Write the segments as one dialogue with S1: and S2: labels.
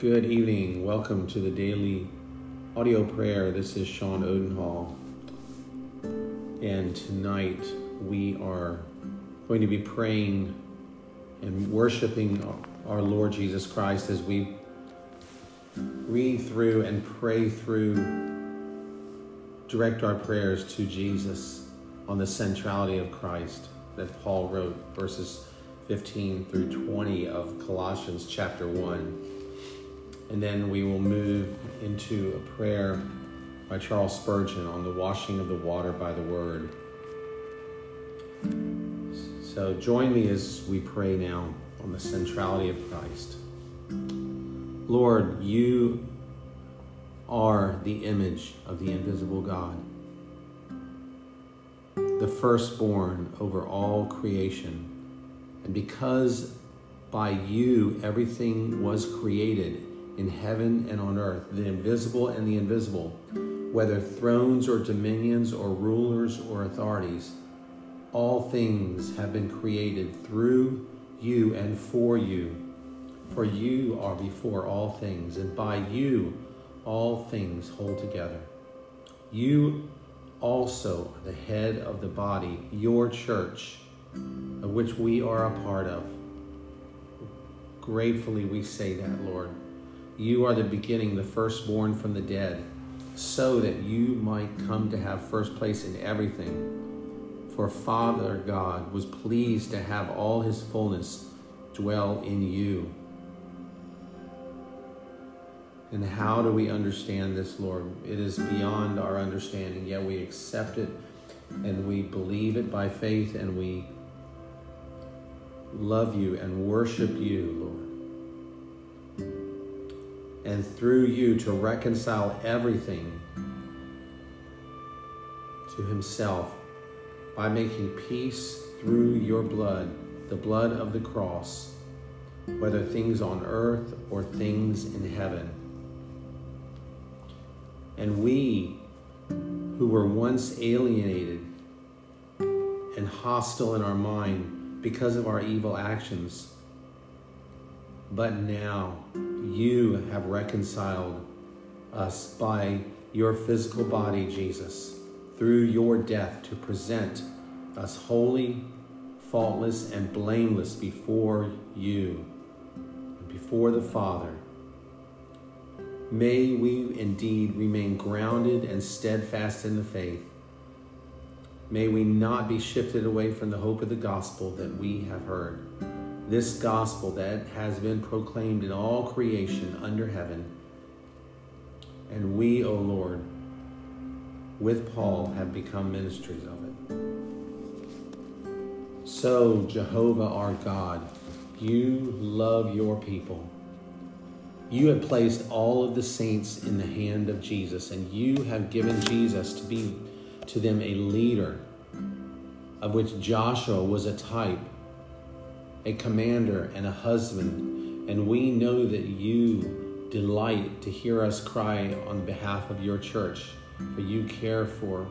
S1: Good evening. Welcome to the daily audio prayer. This is Sean Odenhall. And tonight we are going to be praying and worshiping our Lord Jesus Christ as we read through and pray through, direct our prayers to Jesus on the centrality of Christ that Paul wrote, verses 15 through 20 of Colossians chapter 1. And then we will move into a prayer by Charles Spurgeon on the washing of the water by the word. So join me as we pray now on the centrality of Christ. Lord, you are the image of the invisible God, the firstborn over all creation. And because by you everything was created in heaven and on earth, the invisible and the invisible, whether thrones or dominions or rulers or authorities, all things have been created through you and for you. For you are before all things, and by you all things hold together. You also are the head of the body, your church, of which we are a part of. Gratefully, we say that, Lord. You are the beginning, the firstborn from the dead, so that you might come to have first place in everything. For Father God was pleased to have all his fullness dwell in you. And how do we understand this, Lord? It is beyond our understanding, yet we accept it and we believe it by faith and we love you and worship you, Lord and through you to reconcile everything to himself by making peace through your blood, the blood of the cross, whether things on earth or things in heaven. And we, who were once alienated and hostile in our mind because of our evil actions, but now you have reconciled us by your physical body, Jesus, through your death to present us holy, faultless, and blameless before you, and before the Father. May we indeed remain grounded and steadfast in the faith. May we not be shifted away from the hope of the gospel that we have heard this gospel that has been proclaimed in all creation under heaven. And we, O Lord, with Paul have become ministers of it. So, Jehovah our God, you love your people. You have placed all of the saints in the hand of Jesus, and you have given Jesus to be to them a leader, of which Joshua was a type a commander, and a husband, and we know that you delight to hear us cry on behalf of your church, for you care for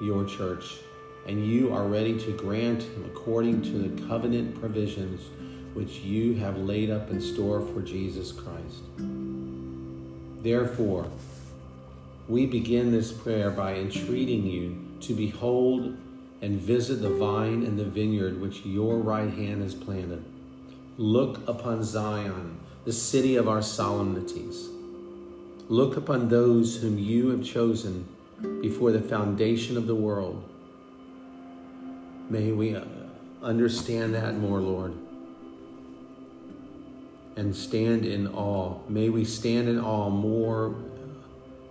S1: your church, and you are ready to grant him according to the covenant provisions which you have laid up in store for Jesus Christ. Therefore, we begin this prayer by entreating you to behold and visit the vine and the vineyard which your right hand has planted. Look upon Zion, the city of our solemnities. Look upon those whom you have chosen before the foundation of the world. May we uh, understand that more, Lord, and stand in awe. May we stand in awe more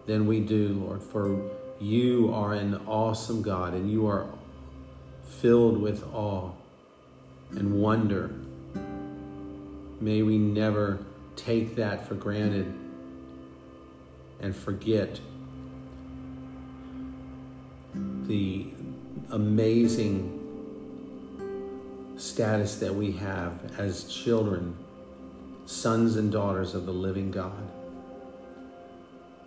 S1: than we do, Lord, for you are an awesome God and you are filled with awe and wonder. May we never take that for granted and forget the amazing status that we have as children, sons and daughters of the living God.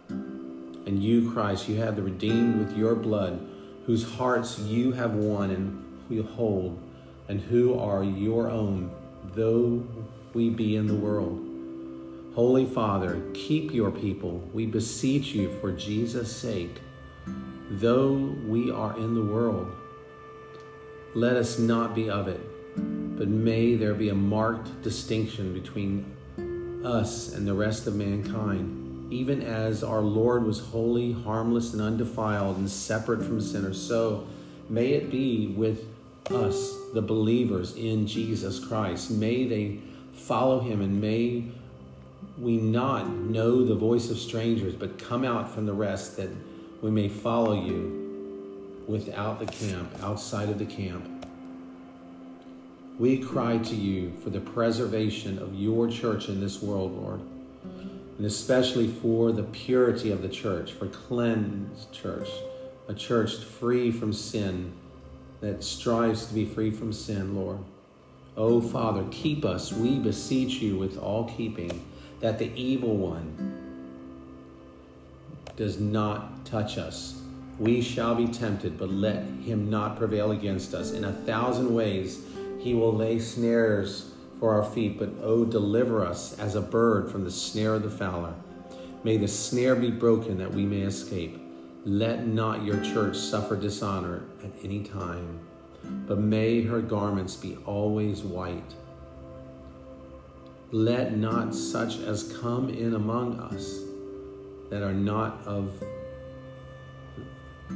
S1: And you, Christ, you have the redeemed with your blood whose hearts you have won and you hold, and who are your own, though we be in the world, Holy Father, keep your people. We beseech you for Jesus' sake. Though we are in the world, let us not be of it, but may there be a marked distinction between us and the rest of mankind. Even as our Lord was holy, harmless, and undefiled, and separate from sinners, so may it be with us, the believers in Jesus Christ. May they follow him and may we not know the voice of strangers, but come out from the rest that we may follow you without the camp, outside of the camp. We cry to you for the preservation of your church in this world, Lord, and especially for the purity of the church, for cleansed church, a church free from sin, that strives to be free from sin, Lord. Oh, Father, keep us, we beseech you with all keeping that the evil one does not touch us. We shall be tempted, but let him not prevail against us. In a thousand ways he will lay snares for our feet, but oh, deliver us as a bird from the snare of the fowler. May the snare be broken that we may escape. Let not your church suffer dishonor at any time, but may her garments be always white let not such as come in among us that are not of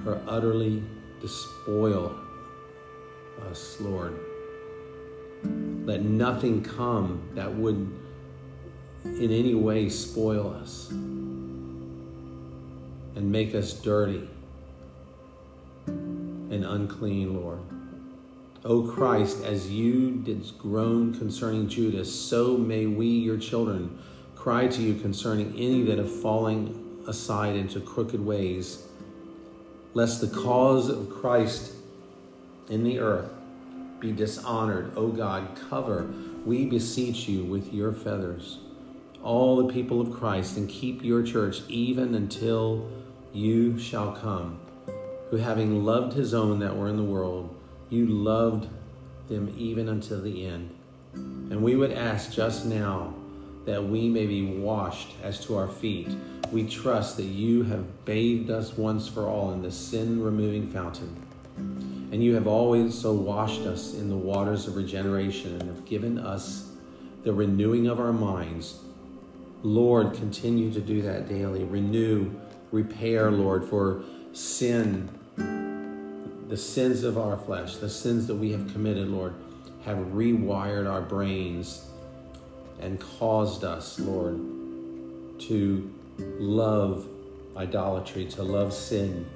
S1: her utterly despoil us, Lord. Let nothing come that would in any way spoil us and make us dirty and unclean, Lord. O Christ, as you did groan concerning Judas, so may we, your children, cry to you concerning any that have fallen aside into crooked ways, lest the cause of Christ in the earth be dishonored. O God, cover, we beseech you, with your feathers all the people of Christ, and keep your church even until you shall come, who having loved his own that were in the world, you loved them even until the end. And we would ask just now that we may be washed as to our feet. We trust that you have bathed us once for all in the sin removing fountain. And you have always so washed us in the waters of regeneration and have given us the renewing of our minds. Lord, continue to do that daily. Renew, repair, Lord, for sin the sins of our flesh, the sins that we have committed, Lord, have rewired our brains and caused us, Lord, to love idolatry, to love sin,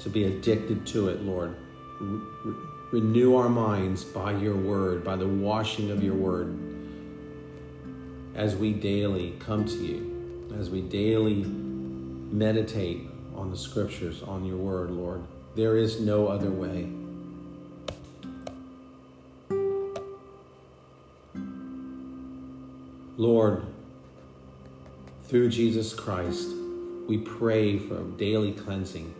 S1: to be addicted to it, Lord. Re- renew our minds by your word, by the washing of your word, as we daily come to you, as we daily meditate on the scriptures, on your word, Lord. There is no other way. Lord, through Jesus Christ, we pray for daily cleansing.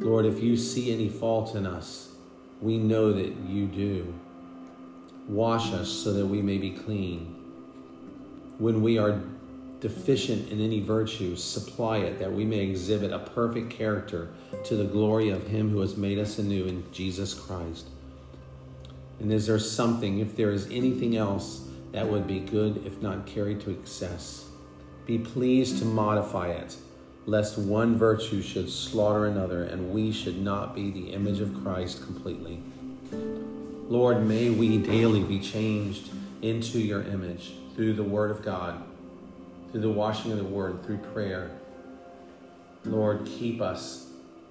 S1: Lord, if you see any fault in us, we know that you do. Wash us so that we may be clean. When we are deficient in any virtue, supply it, that we may exhibit a perfect character to the glory of Him who has made us anew in Jesus Christ. And is there something, if there is anything else, that would be good if not carried to excess? Be pleased to modify it, lest one virtue should slaughter another, and we should not be the image of Christ completely. Lord, may we daily be changed into your image through the Word of God through the washing of the word, through prayer. Lord, keep us,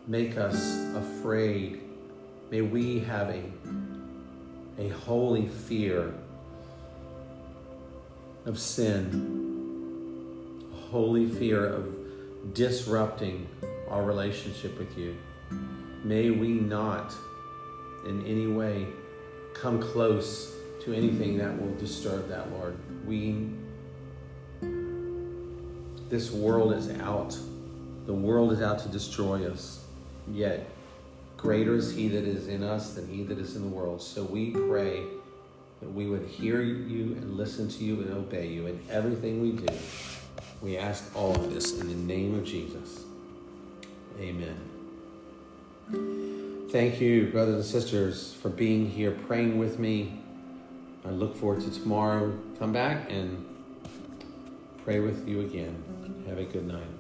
S1: make us afraid. May we have a, a holy fear of sin, a holy fear of disrupting our relationship with you. May we not in any way come close to anything that will disturb that, Lord. We this world is out. The world is out to destroy us. Yet, greater is He that is in us than He that is in the world. So we pray that we would hear you and listen to you and obey you in everything we do. We ask all of this in the name of Jesus. Amen. Thank you, brothers and sisters, for being here praying with me. I look forward to tomorrow. Come back and pray with you again. Have a good night.